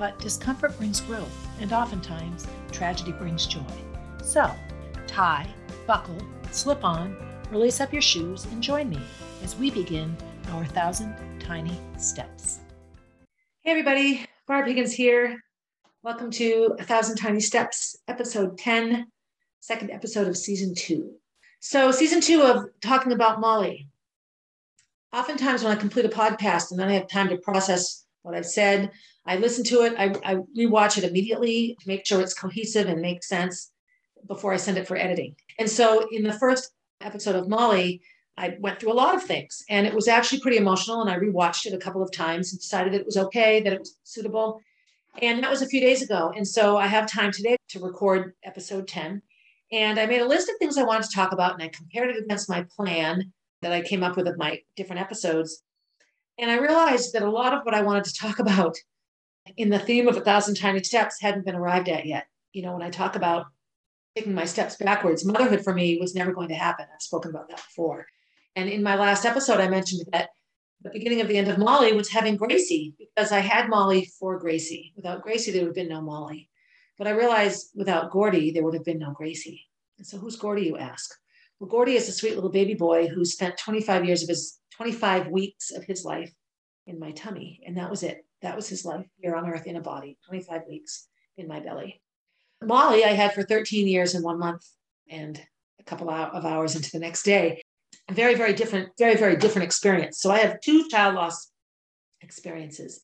but discomfort brings growth, and oftentimes tragedy brings joy. So, tie, buckle, slip on, release up your shoes, and join me as we begin our thousand tiny steps. Hey, everybody, Barb Higgins here. Welcome to A Thousand Tiny Steps, episode 10, second episode of season two. So, season two of talking about Molly. Oftentimes, when I complete a podcast and then I have time to process what I've said, I listen to it, I, I rewatch it immediately to make sure it's cohesive and makes sense before I send it for editing. And so in the first episode of Molly, I went through a lot of things and it was actually pretty emotional. And I rewatched it a couple of times and decided it was okay, that it was suitable. And that was a few days ago. And so I have time today to record episode 10. And I made a list of things I wanted to talk about and I compared it against my plan that I came up with of my different episodes. And I realized that a lot of what I wanted to talk about in the theme of a thousand tiny steps hadn't been arrived at yet. You know, when I talk about taking my steps backwards, motherhood for me was never going to happen. I've spoken about that before. And in my last episode, I mentioned that the beginning of the end of Molly was having Gracie because I had Molly for Gracie. Without Gracie, there would have been no Molly. But I realized without Gordy, there would have been no Gracie. And so, who's Gordy, you ask? Well, Gordy is a sweet little baby boy who spent 25 years of his 25 weeks of his life in my tummy. And that was it. That was his life here on earth in a body, 25 weeks in my belly. Molly, I had for 13 years and one month and a couple of hours into the next day. Very, very different, very, very different experience. So I have two child loss experiences.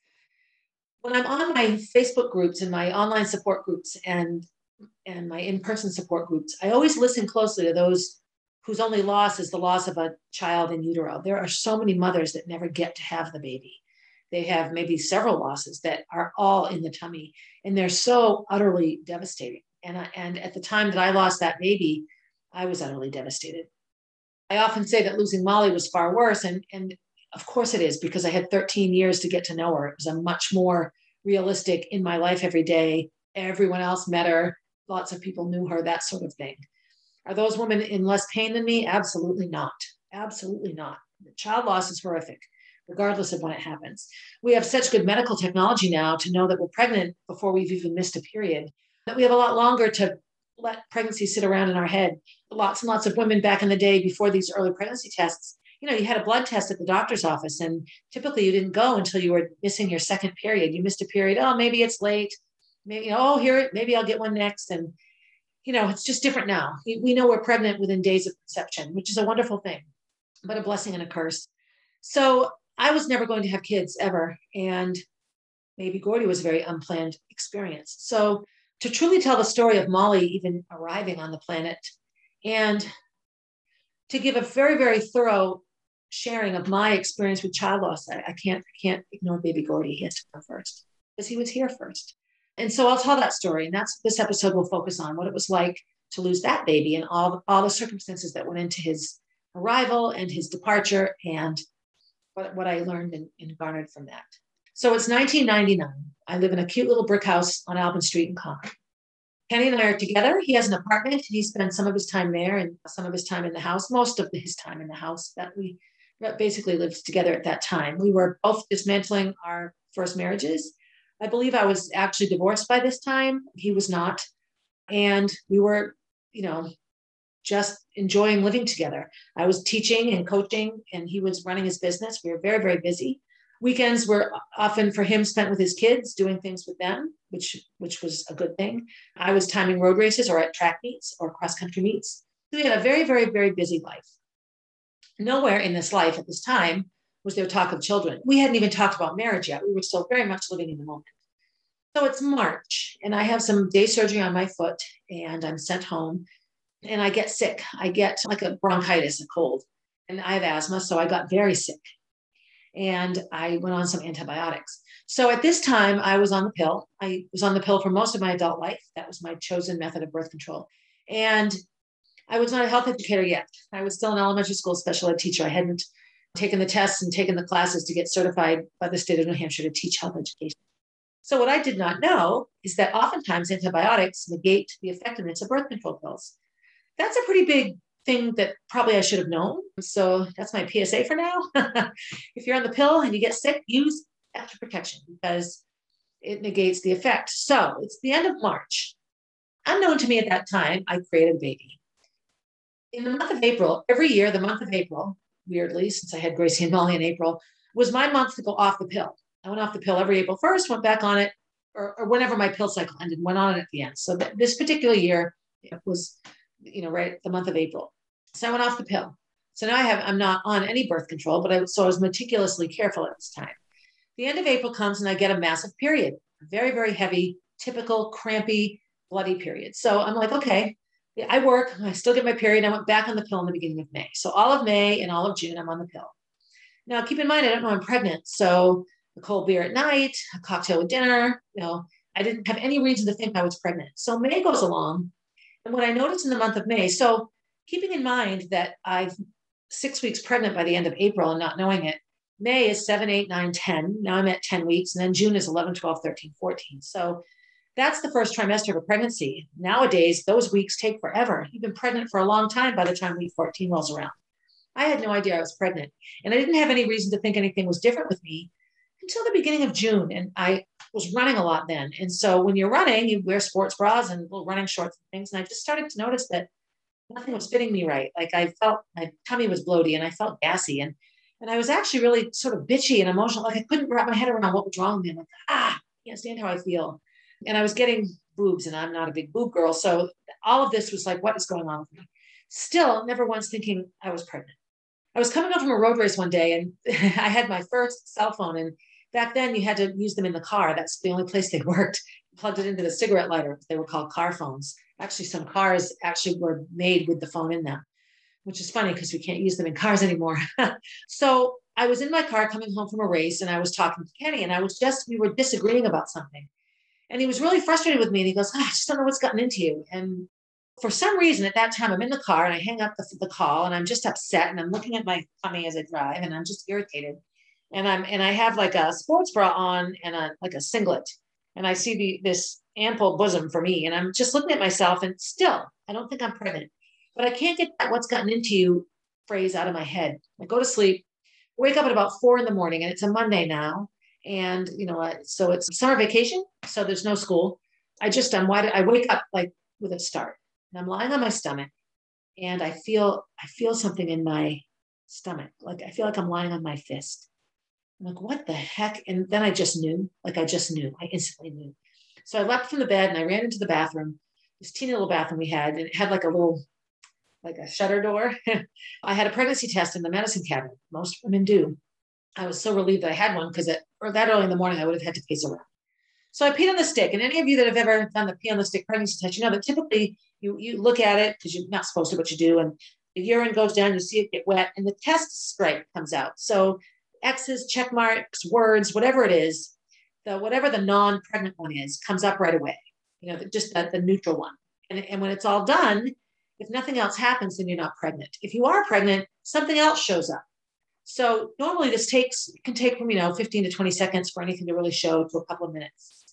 When I'm on my Facebook groups and my online support groups and and my in-person support groups, I always listen closely to those whose only loss is the loss of a child in utero. There are so many mothers that never get to have the baby they have maybe several losses that are all in the tummy and they're so utterly devastating. And I, and at the time that i lost that baby i was utterly devastated. I often say that losing molly was far worse and and of course it is because i had 13 years to get to know her. It was a much more realistic in my life every day everyone else met her lots of people knew her that sort of thing. Are those women in less pain than me? Absolutely not. Absolutely not. The child loss is horrific regardless of when it happens. We have such good medical technology now to know that we're pregnant before we've even missed a period, that we have a lot longer to let pregnancy sit around in our head. Lots and lots of women back in the day before these early pregnancy tests, you know, you had a blood test at the doctor's office, and typically you didn't go until you were missing your second period. You missed a period. Oh, maybe it's late. Maybe, oh, here, maybe I'll get one next. And, you know, it's just different now. We know we're pregnant within days of conception, which is a wonderful thing, but a blessing and a curse. So I was never going to have kids ever. And maybe Gordy was a very unplanned experience. So to truly tell the story of Molly even arriving on the planet and to give a very, very thorough sharing of my experience with child loss, I, I can't, I can't ignore baby Gordy. He has to come first because he was here first. And so I'll tell that story. And that's this episode will focus on what it was like to lose that baby and all, all the circumstances that went into his arrival and his departure and what, what I learned and, and garnered from that. So it's 1999. I live in a cute little brick house on Albin Street in Concord. Kenny and I are together. He has an apartment. He spends some of his time there and some of his time in the house, most of his time in the house that we basically lived together at that time. We were both dismantling our first marriages. I believe I was actually divorced by this time. He was not. And we were, you know, just enjoying living together. I was teaching and coaching, and he was running his business. We were very, very busy. Weekends were often for him spent with his kids, doing things with them, which which was a good thing. I was timing road races or at track meets or cross country meets. So we had a very, very, very busy life. Nowhere in this life at this time was there talk of children. We hadn't even talked about marriage yet. We were still very much living in the moment. So it's March, and I have some day surgery on my foot, and I'm sent home and I get sick. I get like a bronchitis, a cold, and I have asthma. So I got very sick. and I went on some antibiotics. So at this time, I was on the pill. I was on the pill for most of my adult life. That was my chosen method of birth control. And I was not a health educator yet. I was still an elementary school special ed teacher. I hadn't taken the tests and taken the classes to get certified by the state of New Hampshire to teach health education. So, what I did not know is that oftentimes antibiotics negate the effectiveness of birth control pills. That's a pretty big thing that probably I should have known. So, that's my PSA for now. if you're on the pill and you get sick, use extra protection because it negates the effect. So, it's the end of March. Unknown to me at that time, I created a baby. In the month of April, every year, the month of April, weirdly, since I had Gracie and Molly in April, was my month to go off the pill. I went off the pill every April 1st, went back on it, or, or whenever my pill cycle ended, went on it at the end. So th- this particular year it was, you know, right the month of April. So I went off the pill. So now I have, I'm not on any birth control, but I, so I was meticulously careful at this time. The end of April comes and I get a massive period, very, very heavy, typical crampy, bloody period. So I'm like, okay, I work, I still get my period. I went back on the pill in the beginning of May. So all of May and all of June, I'm on the pill. Now, keep in mind, I don't know I'm pregnant. So a cold beer at night, a cocktail with dinner, you know, I didn't have any reason to think I was pregnant. So May goes along. And what I noticed in the month of May, so keeping in mind that I've six weeks pregnant by the end of April and not knowing it, May is seven, eight, nine, 10. Now I'm at 10 weeks. And then June is 11, 12, 13, 14. So that's the first trimester of a pregnancy. Nowadays, those weeks take forever. You've been pregnant for a long time by the time week 14 rolls around. I had no idea I was pregnant. And I didn't have any reason to think anything was different with me until the beginning of June. And I was running a lot then. And so when you're running, you wear sports bras and little running shorts and things. And I just started to notice that nothing was fitting me right. Like I felt my tummy was bloaty and I felt gassy. And and I was actually really sort of bitchy and emotional. Like I couldn't wrap my head around what was wrong with me. I'm like, ah, can't stand how I feel and I was getting boobs, and I'm not a big boob girl. So all of this was like, what is going on with me? Still, never once thinking I was pregnant. I was coming up from a road race one day, and I had my first cell phone. And back then, you had to use them in the car. That's the only place they worked. Plugged it into the cigarette lighter. They were called car phones. Actually, some cars actually were made with the phone in them, which is funny because we can't use them in cars anymore. so I was in my car coming home from a race, and I was talking to Kenny, and I was just we were disagreeing about something. And he was really frustrated with me. And he goes, oh, I just don't know what's gotten into you. And for some reason at that time, I'm in the car and I hang up the, the call and I'm just upset and I'm looking at my tummy as I drive and I'm just irritated. And I'm and I have like a sports bra on and a like a singlet. And I see the this ample bosom for me. And I'm just looking at myself and still I don't think I'm pregnant. But I can't get that what's gotten into you phrase out of my head. I go to sleep, wake up at about four in the morning, and it's a Monday now and you know so it's summer vacation so there's no school i just i'm wide i wake up like with a start and i'm lying on my stomach and i feel i feel something in my stomach like i feel like i'm lying on my fist i'm like what the heck and then i just knew like i just knew i instantly knew so i leapt from the bed and i ran into the bathroom this teeny little bathroom we had and it had like a little like a shutter door i had a pregnancy test in the medicine cabinet most women do I was so relieved that I had one because or that early in the morning I would have had to pace around. So I peed on the stick. And any of you that have ever done the pee on the stick pregnancy test, you know that typically you, you look at it because you're not supposed to, but you do. And the urine goes down, you see it get wet, and the test stripe comes out. So X's, check marks, words, whatever it is, the whatever the non-pregnant one is, comes up right away. You know, just the, the neutral one. And, and when it's all done, if nothing else happens, then you're not pregnant. If you are pregnant, something else shows up. So normally this takes can take from you know 15 to 20 seconds for anything to really show to a couple of minutes.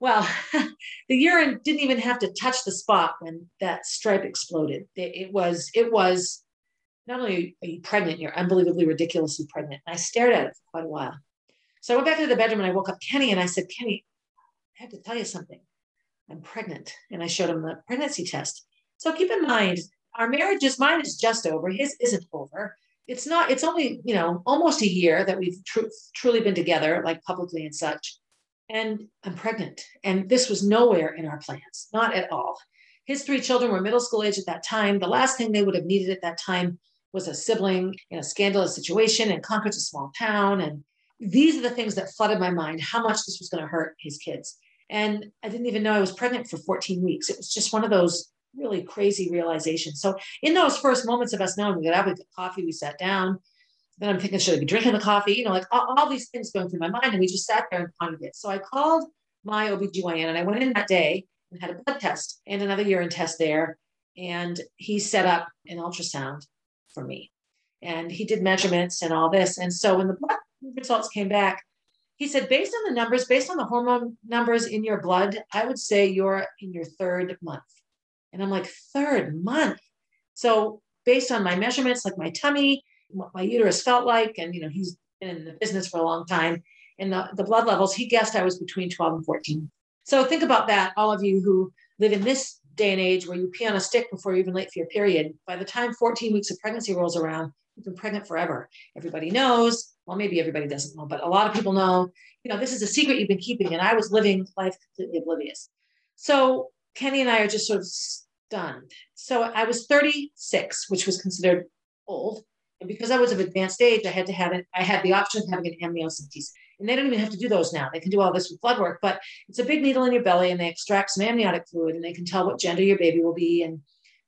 Well, the urine didn't even have to touch the spot when that stripe exploded. It, it was it was not only are you pregnant, you're unbelievably ridiculously pregnant. And I stared at it for quite a while. So I went back into the bedroom and I woke up Kenny and I said, Kenny, I have to tell you something. I'm pregnant. And I showed him the pregnancy test. So keep in mind, our marriage is mine is just over. His isn't over it's not it's only you know almost a year that we've tr- truly been together like publicly and such and i'm pregnant and this was nowhere in our plans not at all his three children were middle school age at that time the last thing they would have needed at that time was a sibling in a scandalous situation and concord's a small town and these are the things that flooded my mind how much this was going to hurt his kids and i didn't even know i was pregnant for 14 weeks it was just one of those really crazy realizations. So in those first moments of us knowing, we got out, we got coffee, we sat down. Then I'm thinking, should I be drinking the coffee? You know, like all, all these things going through my mind. And we just sat there and pondered it. So I called my OBGYN and I went in that day and had a blood test and another urine test there. And he set up an ultrasound for me. And he did measurements and all this. And so when the blood results came back, he said, based on the numbers, based on the hormone numbers in your blood, I would say you're in your third month. And I'm like, third month. So based on my measurements, like my tummy, what my uterus felt like, and you know, he's been in the business for a long time, and the, the blood levels, he guessed I was between 12 and 14. So think about that, all of you who live in this day and age where you pee on a stick before you're even late for your period. By the time 14 weeks of pregnancy rolls around, you've been pregnant forever. Everybody knows. Well, maybe everybody doesn't know, but a lot of people know. You know, this is a secret you've been keeping, and I was living life completely oblivious. So Kenny and I are just sort of stunned. So I was 36, which was considered old. And because I was of advanced age, I had to have it, I had the option of having an amniocentesis. And they don't even have to do those now. They can do all this with blood work, but it's a big needle in your belly and they extract some amniotic fluid and they can tell what gender your baby will be. And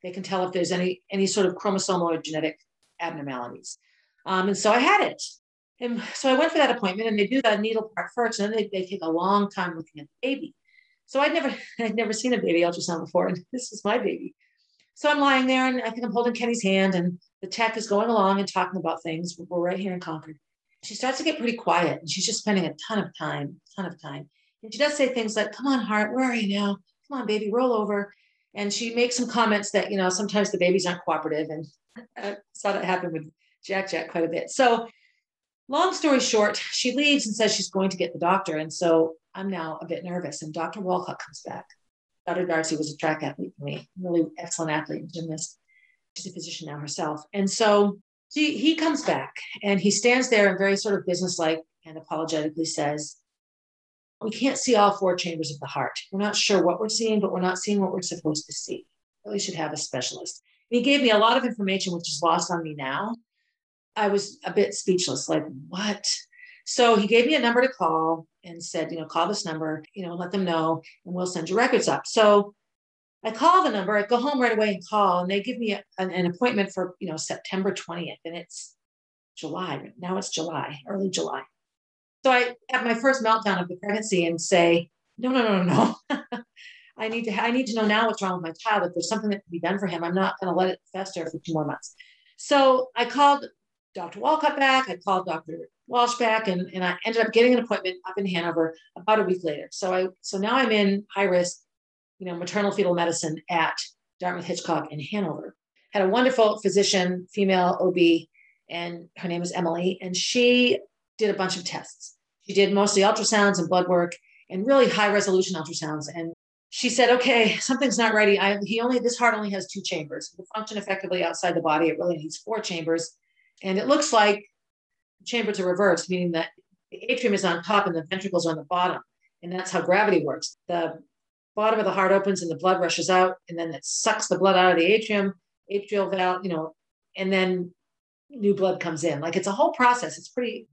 they can tell if there's any, any sort of chromosomal or genetic abnormalities. Um, and so I had it. And so I went for that appointment and they do that needle part first, and then they, they take a long time looking at the baby. So I'd never, I'd never seen a baby ultrasound before, and this is my baby. So I'm lying there and I think I'm holding Kenny's hand and the tech is going along and talking about things. We're right here in Concord. She starts to get pretty quiet and she's just spending a ton of time, ton of time. And she does say things like, come on, heart, where are you now? Come on, baby, roll over. And she makes some comments that, you know, sometimes the babies aren't cooperative. And I saw that happen with Jack Jack quite a bit. So long story short, she leaves and says she's going to get the doctor. And so I'm now a bit nervous. And Dr. Walcott comes back. Dr. Darcy was a track athlete for me, really excellent athlete, and gymnast. She's a physician now herself. And so she, he comes back and he stands there and very sort of businesslike and apologetically says, We can't see all four chambers of the heart. We're not sure what we're seeing, but we're not seeing what we're supposed to see. Really should have a specialist. And he gave me a lot of information, which is lost on me now. I was a bit speechless, like, what? So he gave me a number to call and said, you know, call this number, you know, let them know, and we'll send your records up. So I call the number, I go home right away and call, and they give me a, an, an, appointment for, you know, September 20th, and it's July. Now it's July, early July. So I have my first meltdown of the pregnancy and say, no, no, no, no, no. I need to, I need to know now what's wrong with my child. If there's something that can be done for him, I'm not going to let it fester for two more months. So I called Dr. Walcott back. I called Dr. Walsh back and, and I ended up getting an appointment up in Hanover about a week later. So I so now I'm in high risk, you know, maternal fetal medicine at Dartmouth Hitchcock in Hanover. Had a wonderful physician, female OB, and her name is Emily, and she did a bunch of tests. She did mostly ultrasounds and blood work and really high resolution ultrasounds. And she said, okay, something's not ready. I, he only, this heart only has two chambers. To function effectively outside the body, it really needs four chambers. And it looks like chambers are reversed, meaning that the atrium is on top and the ventricles are on the bottom. And that's how gravity works. The bottom of the heart opens and the blood rushes out, and then it sucks the blood out of the atrium, atrial valve, you know, and then new blood comes in. Like it's a whole process. It's pretty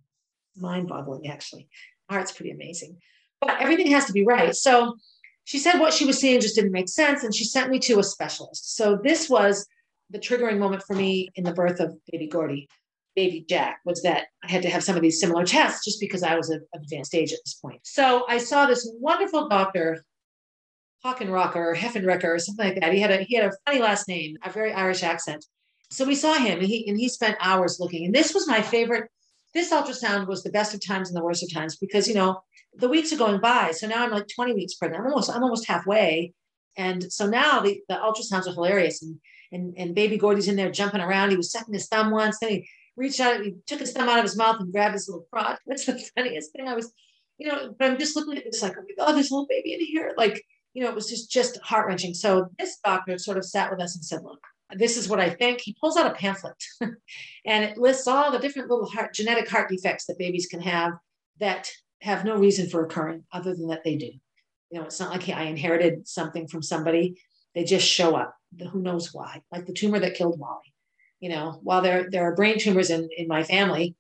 mind boggling, actually. Heart's pretty amazing. But everything has to be right. So she said what she was seeing just didn't make sense, and she sent me to a specialist. So this was the triggering moment for me in the birth of baby Gordy baby Jack was that I had to have some of these similar tests just because I was of advanced age at this point. So I saw this wonderful doctor, Hockenrocker, or Heffenrecker, or something like that. He had a he had a funny last name, a very Irish accent. So we saw him and he and he spent hours looking. And this was my favorite. This ultrasound was the best of times and the worst of times because you know the weeks are going by. So now I'm like 20 weeks pregnant. I'm almost I'm almost halfway. And so now the, the ultrasounds are hilarious. And, and and baby Gordy's in there jumping around. He was sucking his thumb once, then he reached out, he took his thumb out of his mouth and grabbed his little crotch. That's the funniest thing. I was, you know, but I'm just looking at this like, oh God, there's a little baby in here. Like, you know, it was just just heart wrenching. So this doctor sort of sat with us and said, look, this is what I think. He pulls out a pamphlet and it lists all the different little heart, genetic heart defects that babies can have that have no reason for occurring other than that they do. You know, it's not like I inherited something from somebody. They just show up. Who knows why? Like the tumor that killed Molly you know, while there there are brain tumors in in my family,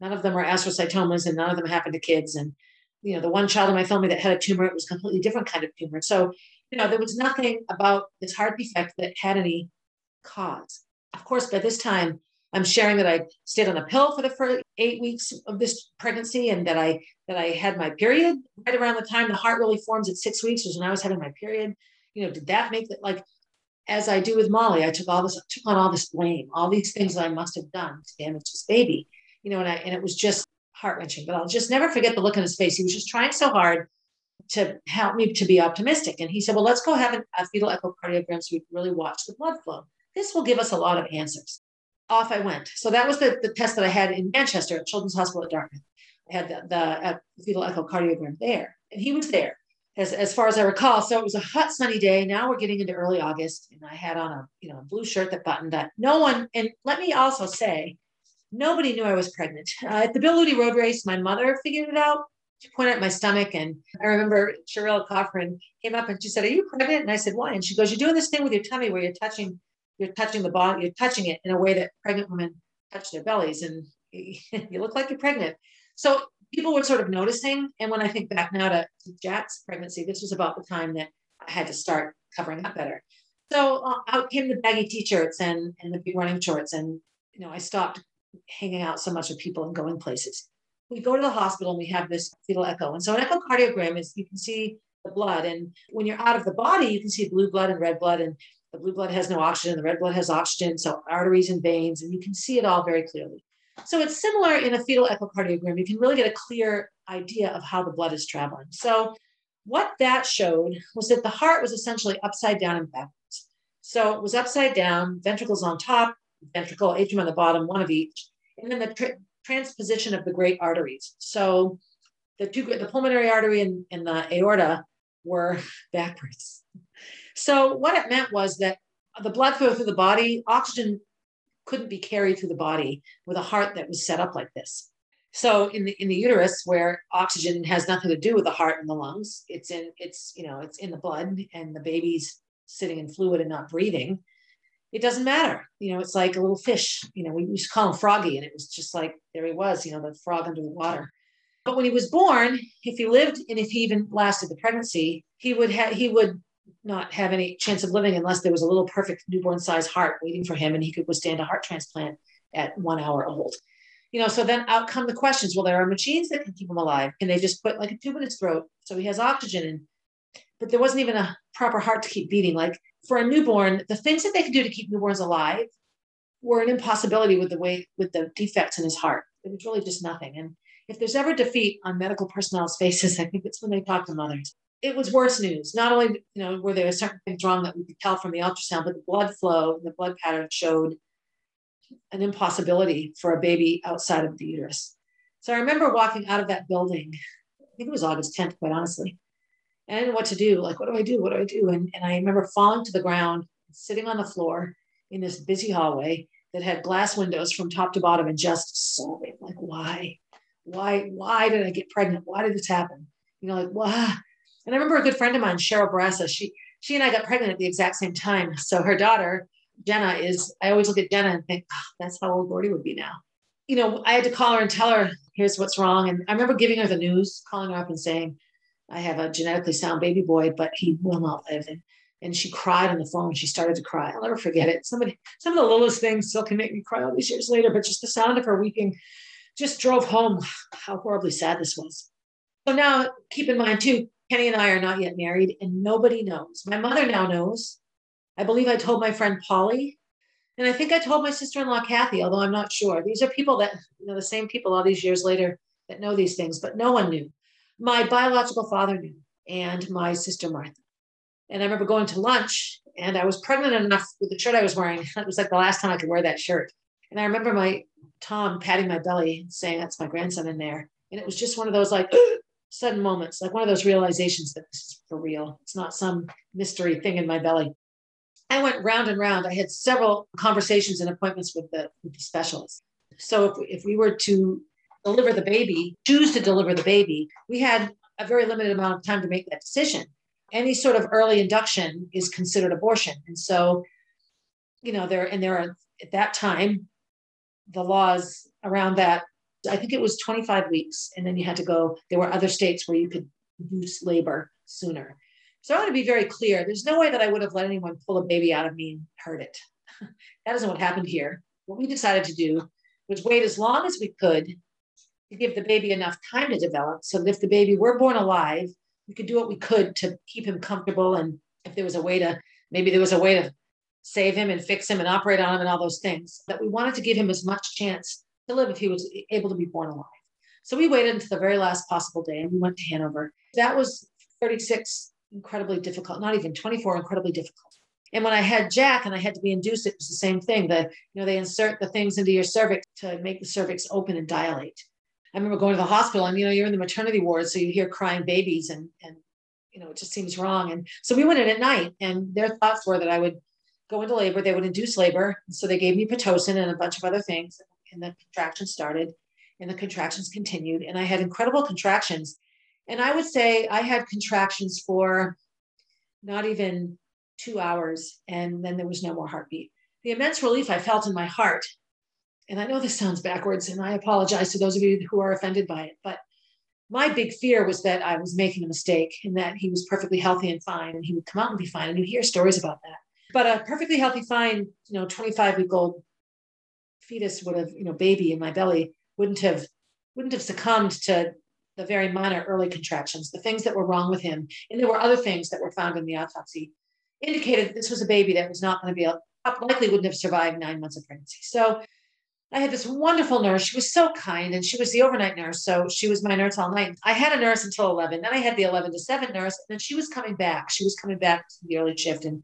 none of them are astrocytomas, and none of them happen to kids. And you know, the one child in my family that had a tumor, it was a completely different kind of tumor. So, you know, there was nothing about this heart defect that had any cause. Of course, by this time, I'm sharing that I stayed on a pill for the first eight weeks of this pregnancy and that I that I had my period right around the time the heart really forms at six weeks was when I was having my period. You know, did that make it like as I do with Molly, I took all this, took on all this blame, all these things that I must have done to damage this baby. You know, and I and it was just heart wrenching. But I'll just never forget the look on his face. He was just trying so hard to help me to be optimistic. And he said, Well, let's go have a fetal echocardiogram so we can really watch the blood flow. This will give us a lot of answers. Off I went. So that was the, the test that I had in Manchester at Children's Hospital at Dartmouth. I had the, the uh, fetal echocardiogram there, and he was there. As, as far as I recall, so it was a hot sunny day. Now we're getting into early August, and I had on a you know a blue shirt that buttoned up. No one, and let me also say, nobody knew I was pregnant. Uh, at the Bill Luede Road Race, my mother figured it out she pointed at my stomach. And I remember Cheryl Cochran came up and she said, Are you pregnant? And I said, Why? And she goes, You're doing this thing with your tummy where you're touching, you're touching the body, you're touching it in a way that pregnant women touch their bellies. And you look like you're pregnant. So people were sort of noticing. And when I think back now to, to Jack's pregnancy, this was about the time that I had to start covering up better. So uh, out came the baggy t-shirts and, and the big running shorts. And, you know, I stopped hanging out so much with people and going places we go to the hospital and we have this fetal echo. And so an echocardiogram is you can see the blood. And when you're out of the body, you can see blue blood and red blood. And the blue blood has no oxygen, the red blood has oxygen. So arteries and veins, and you can see it all very clearly. So it's similar in a fetal echocardiogram. You can really get a clear idea of how the blood is traveling. So what that showed was that the heart was essentially upside down and backwards. So it was upside down, ventricles on top, ventricle, atrium on the bottom, one of each. And then the transposition of the great arteries. So the two, the pulmonary artery and, and the aorta were backwards. So what it meant was that the blood flow through the body, oxygen couldn't be carried through the body with a heart that was set up like this. So in the in the uterus, where oxygen has nothing to do with the heart and the lungs, it's in it's you know it's in the blood, and the baby's sitting in fluid and not breathing it doesn't matter. You know, it's like a little fish. You know, we used to call him Froggy, and it was just like there he was, you know, the frog under the water. But when he was born, if he lived and if he even lasted the pregnancy, he would have he would not have any chance of living unless there was a little perfect newborn size heart waiting for him and he could withstand a heart transplant at one hour old. You know, so then out come the questions. Well, there are machines that can keep him alive. Can they just put like a tube in his throat so he has oxygen and but there wasn't even a proper heart to keep beating. Like for a newborn, the things that they could do to keep newborns alive were an impossibility with the way with the defects in his heart. It was really just nothing. And if there's ever defeat on medical personnel's faces, I think it's when they talk to mothers. It was worse news. Not only, you know, were there certain things wrong that we could tell from the ultrasound, but the blood flow, and the blood pattern showed an impossibility for a baby outside of the uterus. So I remember walking out of that building. I think it was August 10th, quite honestly, Know what to do. Like, what do I do? What do I do? And, and I remember falling to the ground, sitting on the floor in this busy hallway that had glass windows from top to bottom and just sobbing, like, why? Why, why did I get pregnant? Why did this happen? You know, like, why? And I remember a good friend of mine, Cheryl Barassa, she she and I got pregnant at the exact same time. So her daughter, Jenna, is I always look at Jenna and think, oh, that's how old Gordy would be now. You know, I had to call her and tell her, here's what's wrong. And I remember giving her the news, calling her up and saying, I have a genetically sound baby boy, but he will not live. And, and she cried on the phone. She started to cry. I'll never forget it. Somebody, some of the littlest things still can make me cry all these years later, but just the sound of her weeping just drove home how horribly sad this was. So now keep in mind too, Kenny and I are not yet married and nobody knows. My mother now knows. I believe I told my friend Polly, and I think I told my sister-in-law Kathy, although I'm not sure. These are people that, you know, the same people all these years later that know these things, but no one knew my biological father knew and my sister Martha. And I remember going to lunch and I was pregnant enough with the shirt I was wearing. It was like the last time I could wear that shirt. And I remember my Tom patting my belly saying, That's my grandson in there. And it was just one of those like sudden moments, like one of those realizations that this is for real. It's not some mystery thing in my belly. I went round and round. I had several conversations and appointments with the, with the specialist. So if, if we were to deliver the baby, choose to deliver the baby, we had a very limited amount of time to make that decision. Any sort of early induction is considered abortion. And so, you know, there and there are at that time, the laws around that, I think it was 25 weeks. And then you had to go, there were other states where you could induce labor sooner. So I want to be very clear. There's no way that I would have let anyone pull a baby out of me and hurt it. that isn't what happened here. what we decided to do was wait as long as we could to give the baby enough time to develop so if the baby were born alive, we could do what we could to keep him comfortable. And if there was a way to, maybe there was a way to save him and fix him and operate on him and all those things, that we wanted to give him as much chance to live if he was able to be born alive. So we waited until the very last possible day and we went to Hanover. That was 36 incredibly difficult, not even 24 incredibly difficult. And when I had Jack and I had to be induced, it was the same thing. The, you know, they insert the things into your cervix to make the cervix open and dilate. I remember going to the hospital and, you know, you're in the maternity ward, so you hear crying babies and, and, you know, it just seems wrong. And so we went in at night and their thoughts were that I would go into labor, they would induce labor. So they gave me Pitocin and a bunch of other things. And the contractions started and the contractions continued. And I had incredible contractions. And I would say I had contractions for not even two hours. And then there was no more heartbeat. The immense relief I felt in my heart and I know this sounds backwards, and I apologize to those of you who are offended by it, but my big fear was that I was making a mistake and that he was perfectly healthy and fine and he would come out and be fine. And you hear stories about that. But a perfectly healthy, fine, you know, 25 week old fetus would have, you know, baby in my belly wouldn't have wouldn't have succumbed to the very minor early contractions, the things that were wrong with him. And there were other things that were found in the autopsy indicated this was a baby that was not going to be likely wouldn't have survived nine months of pregnancy. So I had this wonderful nurse. She was so kind and she was the overnight nurse. So she was my nurse all night. I had a nurse until 11. Then I had the 11 to 7 nurse. And then she was coming back. She was coming back to the early shift. And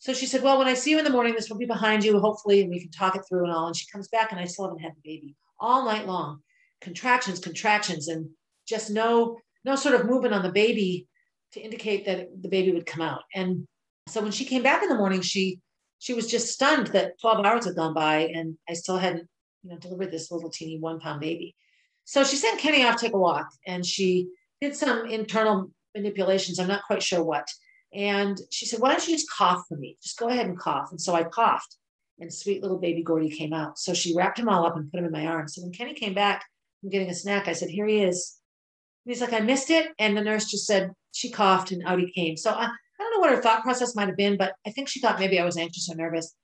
so she said, Well, when I see you in the morning, this will be behind you, hopefully, and we can talk it through and all. And she comes back and I still haven't had the baby all night long. Contractions, contractions, and just no, no sort of movement on the baby to indicate that the baby would come out. And so when she came back in the morning, she she was just stunned that 12 hours had gone by and I still hadn't you know, delivered this little teeny one pound baby. So she sent Kenny off to take a walk and she did some internal manipulations. I'm not quite sure what. And she said, Why don't you just cough for me? Just go ahead and cough. And so I coughed, and sweet little baby Gordy came out. So she wrapped him all up and put him in my arms. So when Kenny came back from getting a snack, I said, Here he is. And he's like, I missed it. And the nurse just said, She coughed and out he came. So I, I don't know what her thought process might have been, but I think she thought maybe I was anxious or nervous.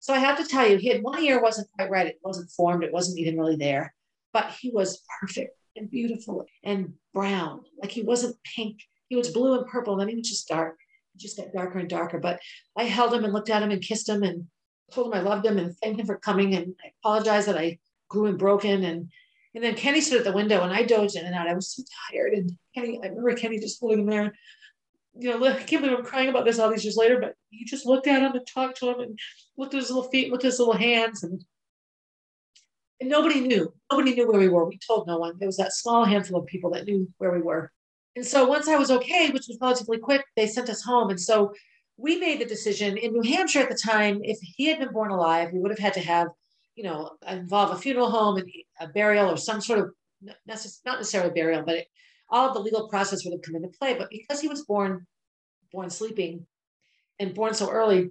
So I have to tell you, he had one ear wasn't quite right. It wasn't formed. It wasn't even really there, but he was perfect and beautiful and brown. Like he wasn't pink. He was blue and purple. And then he was just dark. He just got darker and darker. But I held him and looked at him and kissed him and told him I loved him and thanked him for coming. And I apologized that I grew and broken. And and then Kenny stood at the window and I dozed in and out. I was so tired. And Kenny, I remember Kenny just holding him there you know, I can't believe I'm crying about this all these years later, but you just looked at him and talked to him and looked at his little feet, looked at his little hands, and and nobody knew. Nobody knew where we were. We told no one. There was that small handful of people that knew where we were. And so once I was okay, which was relatively quick, they sent us home. And so we made the decision in New Hampshire at the time, if he had been born alive, we would have had to have, you know, involve a funeral home and a burial or some sort of, not necessarily burial, but it, all the legal process would have come into play. But because he was born, born sleeping and born so early,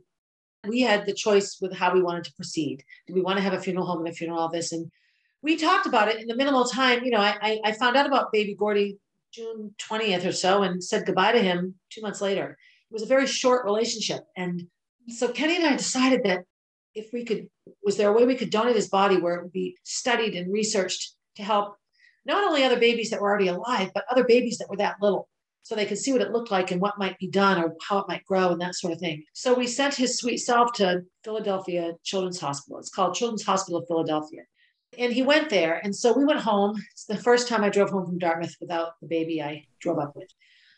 we had the choice with how we wanted to proceed. Do we want to have a funeral home and a funeral office? And we talked about it in the minimal time. You know, I, I found out about baby Gordy June 20th or so and said goodbye to him two months later. It was a very short relationship. And so Kenny and I decided that if we could, was there a way we could donate his body where it would be studied and researched to help not only other babies that were already alive, but other babies that were that little. So they could see what it looked like and what might be done or how it might grow and that sort of thing. So we sent his sweet self to Philadelphia Children's Hospital. It's called Children's Hospital of Philadelphia. And he went there. And so we went home. It's the first time I drove home from Dartmouth without the baby I drove up with.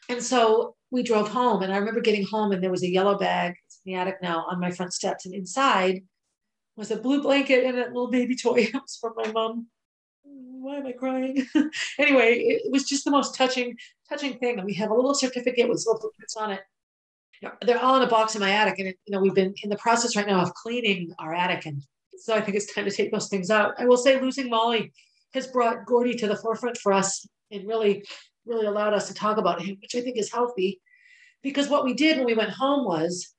And so we drove home. And I remember getting home and there was a yellow bag, it's in the attic now, on my front steps. And inside was a blue blanket and a little baby toy. it was from my mom why am I crying? anyway, it, was just the most touching, touching thing. And we have a little certificate with little bits on it. You know, they're all in a box in my attic, and you know we've been in the process right now of cleaning our attic, and so I think it's time to take those things out. I will say, losing Molly has brought Gordy to the forefront for us, and really, really allowed us to talk about him, which I think is healthy. Because what we did when we went home was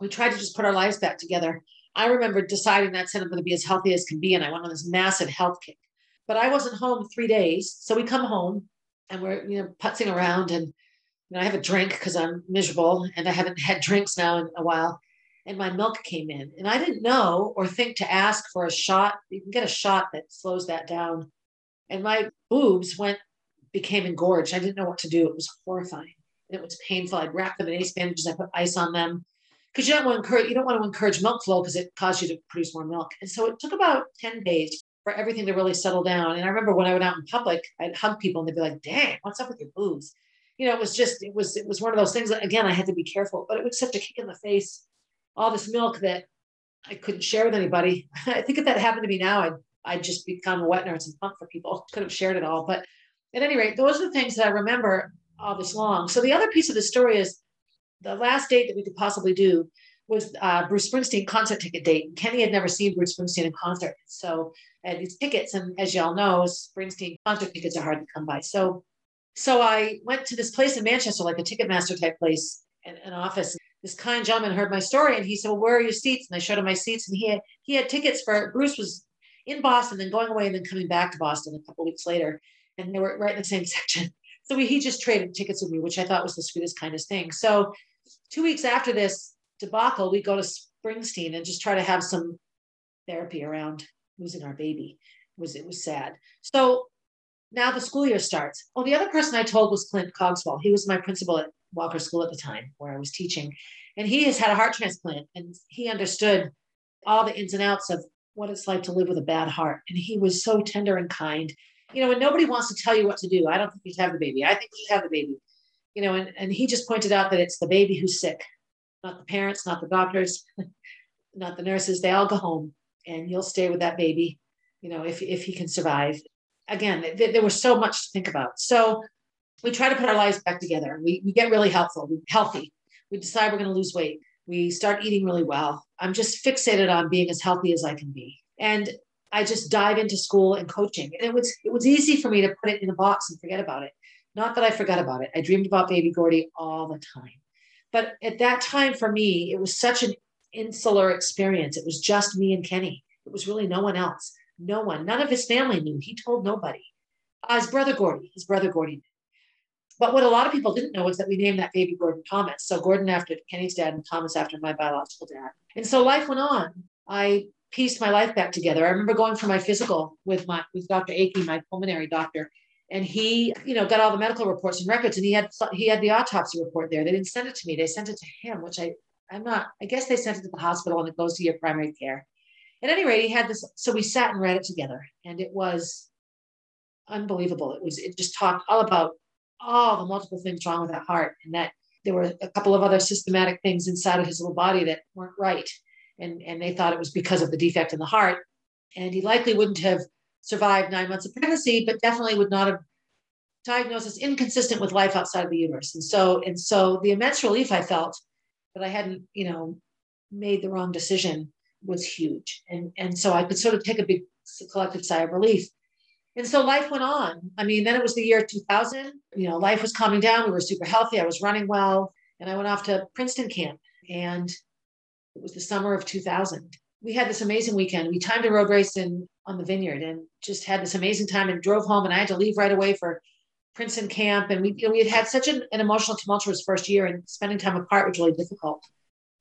we tried to just put our lives back together. I remember deciding that I'm going to be as healthy as can be, and I went on this massive health kick. But I wasn't home three days, so we come home and we're you know putzing around, and you know I have a drink because I'm miserable and I haven't had drinks now in a while. and my milk came in. And I didn't know or think to ask for a shot. You can get a shot that slows that down. And my boobs went, became engorged. I didn't know what to do. It was horrifying. It was painful. I'd wrap them in ace bandages. I put ice on them because you don't want to encourage you don't want to encourage milk flow because it causes you to produce more milk. And so it took about 10 days for everything to really settle down. And I remember when I went out in public, I'd hug people and they'd be like, dang, what's up with your boobs? You know, it was just, it was, it was one of those things that again, I had to be careful, but it was such a kick in the face, all this milk that I couldn't share with anybody. I think if that happened to me now, I'd, I'd just become a wet nurse and pump for people. Could have shared it all. But at any rate, those are the things that I remember all this long. So the other piece of the story is the last date that we could possibly do was uh, Bruce Springsteen concert ticket date. Kenny had never seen Bruce Springsteen in concert. So these tickets, and as y'all know, Springsteen concert tickets are hard to come by. So so I went to this place in Manchester, like a Ticketmaster type place, an, an office. This kind gentleman heard my story and he said, Well, where are your seats? And I showed him my seats, and he had he had tickets for Bruce was in Boston, then going away and then coming back to Boston a couple weeks later. And they were right in the same section. So we, he just traded tickets with me, which I thought was the sweetest, kindest thing. So two weeks after this, debacle, we go to Springsteen and just try to have some therapy around losing our baby. It was it was sad. So now the school year starts. Oh, the other person I told was Clint Cogswell. He was my principal at Walker School at the time where I was teaching. And he has had a heart transplant and he understood all the ins and outs of what it's like to live with a bad heart. And he was so tender and kind. You know, and nobody wants to tell you what to do. I don't think you should have the baby. I think you should have the baby. You know, and, and he just pointed out that it's the baby who's sick not the parents, not the doctors, not the nurses. They all go home and you'll stay with that baby, you know, if, if he can survive. Again, th- there was so much to think about. So we try to put our lives back together. We, we get really helpful, we, healthy. We decide we're going to lose weight. We start eating really well. I'm just fixated on being as healthy as I can be. And I just dive into school and coaching. And it was it was easy for me to put it in a box and forget about it. Not that I forgot about it. I dreamed about baby Gordy all the time. But at that time for me, it was such an insular experience. It was just me and Kenny. It was really no one else. No one. None of his family knew. He told nobody. Uh, his brother Gordy. His brother Gordy. But what a lot of people didn't know was that we named that baby Gordon Thomas. So Gordon after Kenny's dad and Thomas after my biological dad. And so life went on. I pieced my life back together. I remember going for my physical with my with Dr. Akey, my pulmonary doctor, and he you know got all the medical reports and records and he had he had the autopsy report there. They didn't send it to me. They sent it to him which i i'm not i guess they sent it to the hospital and it goes to your primary care. At any rate he had this so we sat and read it together and it was unbelievable. It was it just talked all about all the multiple things wrong with that heart and that there were a couple of other systematic things inside of his little body that weren't right and and they thought it was because of the defect in the heart and he likely wouldn't have survived nine months of pregnancy, but definitely would not have diagnosis inconsistent with life outside of the uterus. And so, and so the immense relief I felt that I hadn't, you know, made the wrong decision was huge. And, and so I could sort of take a big collective sigh of relief. And so life went on. I mean, then it was the year 2000. You know, life was calming down. We were super healthy. I was running well. And I went off to Princeton camp. And it was the summer of 2000 we had this amazing weekend. We timed a road race in on the vineyard and just had this amazing time and drove home. And I had to leave right away for Princeton camp. And we, you know, we had had such an, an, emotional, tumultuous first year, and spending time apart was really difficult.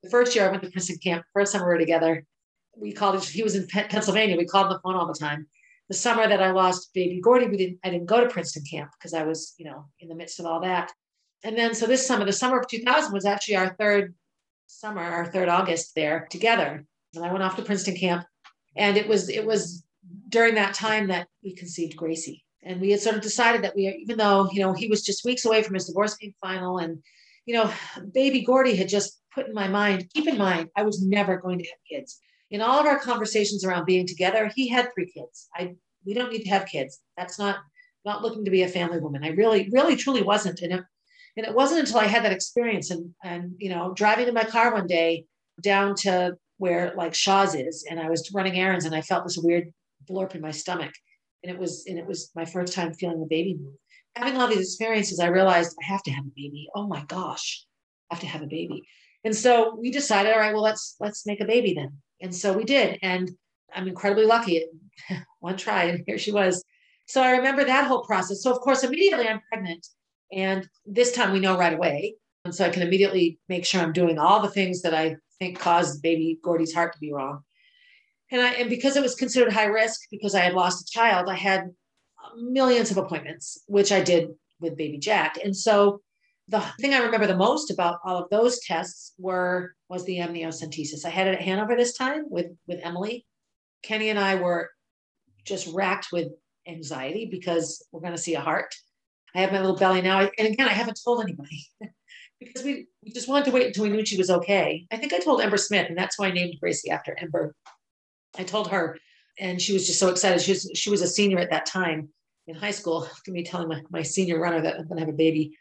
The first year I went to Princeton camp, first summer we were together. We called. He was in Pennsylvania. We called on the phone all the time. The summer that I lost baby Gordy, we didn't. I didn't go to Princeton camp because I was, you know, in the midst of all that. And then so this summer, the summer of 2000 was actually our third summer, our third August there together and I went off to Princeton camp. And it was it was during that time that we conceived Gracie. And we had sort of decided that we, even though you know he was just weeks away from his divorce being final, and you know, baby Gordy had just put in my mind. Keep in mind, I was never going to have kids. In all of our conversations around being together, he had three kids. I we don't need to have kids. That's not not looking to be a family woman. I really, really, truly wasn't. And it, and it wasn't until I had that experience and and you know, driving in my car one day down to where like Shaw's is, and I was running errands and I felt this weird blurp in my stomach, and it was and it was my first time feeling the baby move. Having all these experiences, I realized I have to have a baby. Oh my gosh, I have to have a baby. And so we decided, all right, well let's let's make a baby then. And so we did, and I'm incredibly lucky. One try, and here she was. So I remember that whole process. So of course, immediately I'm pregnant, and this time we know right away so I can immediately make sure I'm doing all the things that I think caused baby Gordy's heart to be wrong. And I and because it was considered high risk because I had lost a child, I had millions of appointments, which I did with baby Jack. And so the thing I remember the most about all of those tests were was the amniocentesis. I had it at Hanover this time with with Emily. Kenny and I were just racked with anxiety because we're going to see a heart. I have my little belly now, and again, I haven't told anybody because we, we just wanted to wait until we knew she was okay. I think I told Ember Smith, and that's why I named Gracie after Ember. I told her, and she was just so excited. She was she was a senior at that time in high school. Look at me telling my, my senior runner that I'm going to have a baby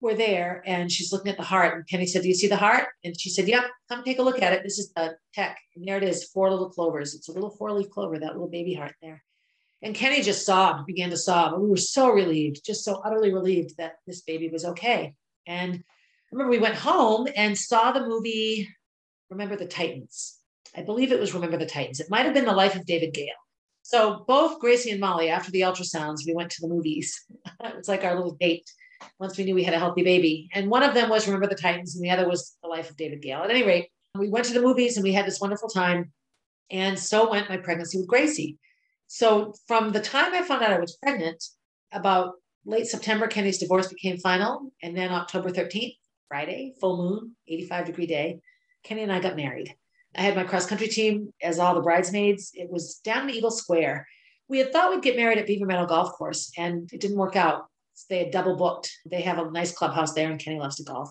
we're there and she's looking at the heart. And Kenny said, Do you see the heart? And she said, Yep, come take a look at it. This is the tech. And there it is, four little clovers. It's a little four leaf clover, that little baby heart there. And Kenny just sobbed, began to sob. And we were so relieved, just so utterly relieved that this baby was okay. And remember we went home and saw the movie Remember the Titans. I believe it was Remember the Titans. It might have been The Life of David Gale. So both Gracie and Molly, after the ultrasounds, we went to the movies. it was like our little date once we knew we had a healthy baby. And one of them was Remember the Titans, and the other was The Life of David Gale. At any rate, we went to the movies and we had this wonderful time. And so went my pregnancy with Gracie. So from the time I found out I was pregnant, about late September, Kenny's divorce became final. And then October 13th, Friday, full moon, 85 degree day, Kenny and I got married. I had my cross country team as all the bridesmaids. It was down in Eagle Square. We had thought we'd get married at Beaver Meadow Golf Course, and it didn't work out they had double booked. They have a nice clubhouse there, and Kenny loves to golf.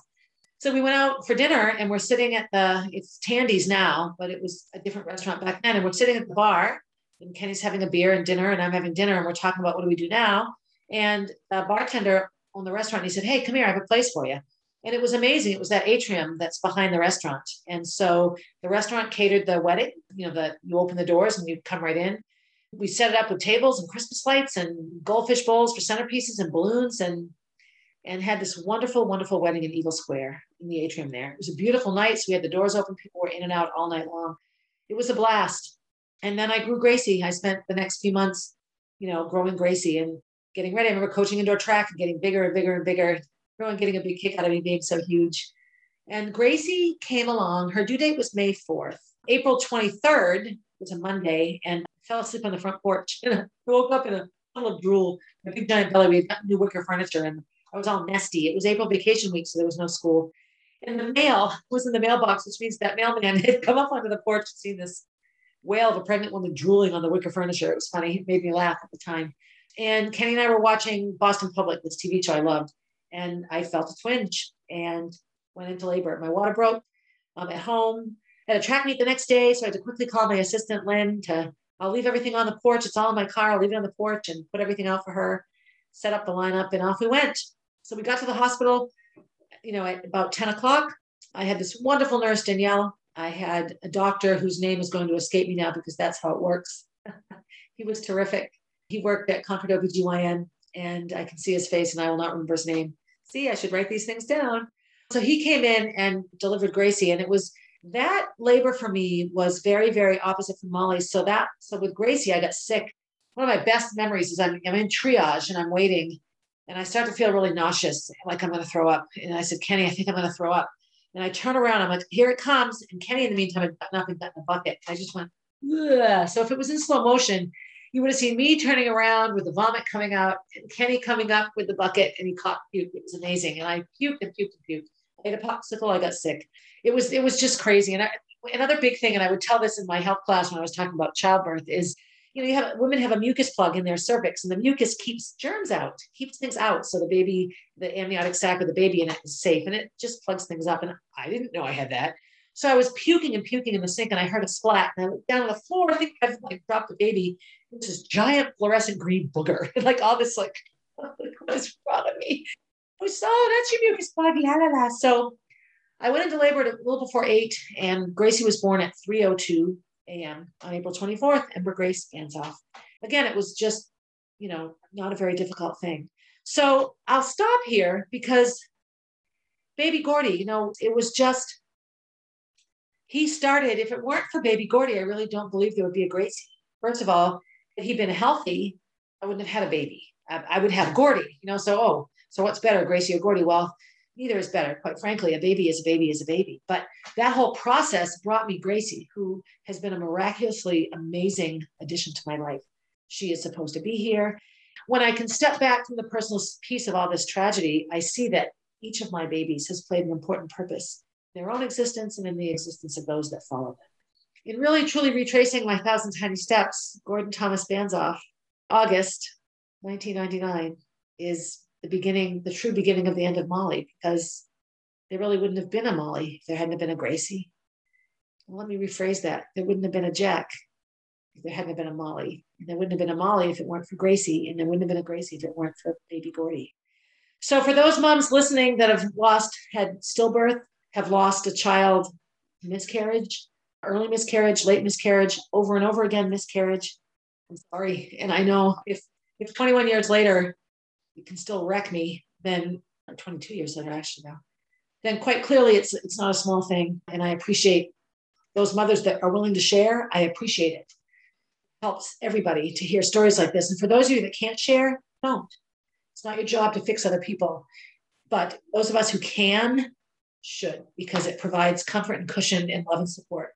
So we went out for dinner, and we're sitting at the it's Tandy's now, but it was a different restaurant back then. And we're sitting at the bar, and Kenny's having a beer and dinner, and I'm having dinner, and we're talking about what do we do now. And the bartender on the restaurant, he said, "Hey, come here, I have a place for you." And it was amazing. It was that atrium that's behind the restaurant. And so the restaurant catered the wedding. You know, that you open the doors and you come right in we set it up with tables and Christmas lights and goldfish bowls for centerpieces and balloons and and had this wonderful, wonderful wedding in Eagle Square in the atrium there. It was a beautiful night. So we had the doors open. People were in and out all night long. It was a blast. And then I grew Gracie. I spent the next few months, you know, growing Gracie and getting ready. I remember coaching indoor track and getting bigger and bigger and bigger. Everyone getting a big kick out of me being so huge. And Gracie came along. Her due date was May 4th. April 23rd was a Monday. And I fell asleep on the front porch. And I woke up in a puddle of drool, a big giant belly. We had got new wicker furniture and I was all nesty. It was April vacation week, so there was no school. And the mail was in the mailbox, which means that mailman had come up onto the porch and seen this whale of a pregnant woman drooling on the wicker furniture. It was funny. It made me laugh at the time. And Kenny and I were watching Boston Public, this TV show I loved. And I felt a twinge and went into labor. My water broke. I'm at home. I had a track meet the next day. So I had to quickly call my assistant, Lynn, to I'll leave everything on the porch. It's all in my car. I'll leave it on the porch and put everything out for her, set up the lineup, and off we went. So we got to the hospital, you know, at about 10 o'clock. I had this wonderful nurse, Danielle. I had a doctor whose name is going to escape me now because that's how it works. he was terrific. He worked at Concord OBGYN, and I can see his face and I will not remember his name. See, I should write these things down. So he came in and delivered Gracie, and it was that labor for me was very, very opposite from Molly's. So that, so with Gracie, I got sick. One of my best memories is I'm, I'm in triage and I'm waiting and I start to feel really nauseous, like I'm going to throw up. And I said, Kenny, I think I'm going to throw up. And I turn around, I'm like, here it comes. And Kenny, in the meantime, had gotten up and gotten a bucket. I just went, Ugh. so if it was in slow motion, you would have seen me turning around with the vomit coming out, and Kenny coming up with the bucket, and he caught puke. It was amazing. And I puked and puked and puked. I ate a popsicle. I got sick it was it was just crazy. And I, another big thing, and I would tell this in my health class when I was talking about childbirth, is you know, you have women have a mucus plug in their cervix, and the mucus keeps germs out, keeps things out, so the baby, the amniotic sac with the baby in it is safe, and it just plugs things up. And I didn't know I had that, so I was puking and puking in the sink, and I heard a splat, and I looked down on the floor. I think I like dropped the baby. It was this giant fluorescent green booger, like all this like, what is wrong with me? I was, oh, that's your mucus plug, la la la. So I went into labor at a little before eight, and Gracie was born at 3:02 a.m. on April 24th. Ember Grace hands off. Again, it was just, you know, not a very difficult thing. So I'll stop here because baby Gordy, you know, it was just he started. If it weren't for baby Gordy, I really don't believe there would be a Gracie. First of all, if he'd been healthy, I wouldn't have had a baby. I, I would have Gordy, you know. So oh, so what's better, Gracie or Gordy? Well, neither is better. Quite frankly, a baby is a baby is a baby. But that whole process brought me Gracie, who has been a miraculously amazing addition to my life. She is supposed to be here. When I can step back from the personal piece of all this tragedy, I see that each of my babies has played an important purpose their own existence and in the existence of those that follow them. In really truly retracing my thousand tiny steps, Gordon Thomas Banzoff, August 1999 is the beginning, the true beginning of the end of Molly, because there really wouldn't have been a Molly if there hadn't been a Gracie. Well, let me rephrase that. There wouldn't have been a Jack if there hadn't been a Molly. And there wouldn't have been a Molly if it weren't for Gracie. And there wouldn't have been a Gracie if it weren't for baby Gordy. So for those moms listening that have lost, had stillbirth, have lost a child miscarriage, early miscarriage, late miscarriage, over and over again miscarriage. I'm sorry. And I know if if 21 years later you can still wreck me, then 22 years later actually now, then quite clearly it's it's not a small thing. And I appreciate those mothers that are willing to share. I appreciate it. helps everybody to hear stories like this. And for those of you that can't share, don't. It's not your job to fix other people. But those of us who can should, because it provides comfort and cushion and love and support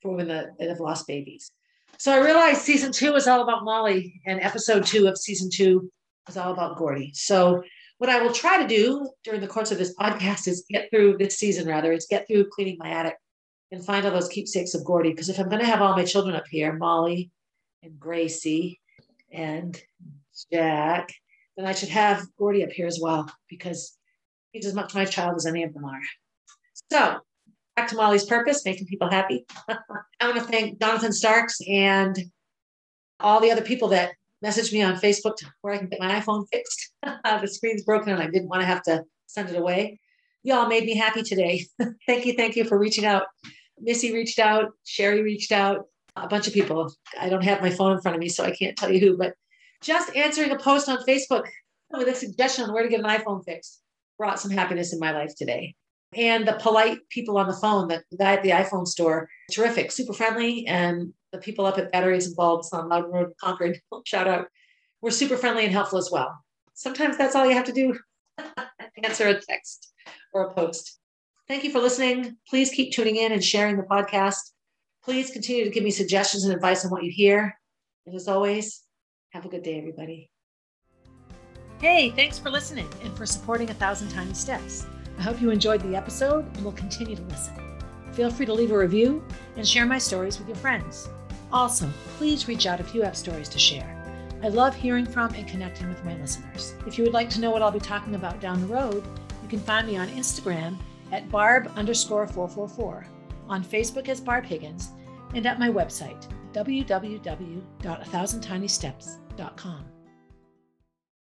for women that, that have lost babies. So I realized season two was all about Molly, and episode two of season two is all about Gordy. So what I will try to do during the course of this podcast is get through this season, rather, is get through cleaning my attic and find all those keepsakes of Gordy. Because if I'm going to have all my children up here, Molly and Gracie and Jack, then I should have Gordy up here as well because he's as much my child as any of them are. So back to Molly's purpose, making people happy. I want to thank Jonathan Starks and all the other people that messaged me on Facebook where I can get my iPhone fixed. the screen's broken and I didn't want to have to send it away. Y'all made me happy today. thank you. Thank you for reaching out. Missy reached out. Sherry reached out. A bunch of people. I don't have my phone in front of me, so I can't tell you who, but just answering a post on Facebook with a suggestion on where to get an iPhone fixed brought some happiness in my life today. And the polite people on the phone, the guy at the iPhone store, terrific, super friendly. And the people up at Batteries and Bulbs on Loudon Road, Concord, shout out, were super friendly and helpful as well. Sometimes that's all you have to do answer a text or a post. Thank you for listening. Please keep tuning in and sharing the podcast. Please continue to give me suggestions and advice on what you hear. And as always, have a good day, everybody. Hey, thanks for listening and for supporting A Thousand Tiny Steps. I hope you enjoyed the episode and will continue to listen. Feel free to leave a review and share my stories with your friends. Also, please reach out if you have stories to share. I love hearing from and connecting with my listeners. If you would like to know what I'll be talking about down the road, you can find me on Instagram at barb underscore 444, on Facebook as Barb Higgins, and at my website, www.athousandtinysteps.com.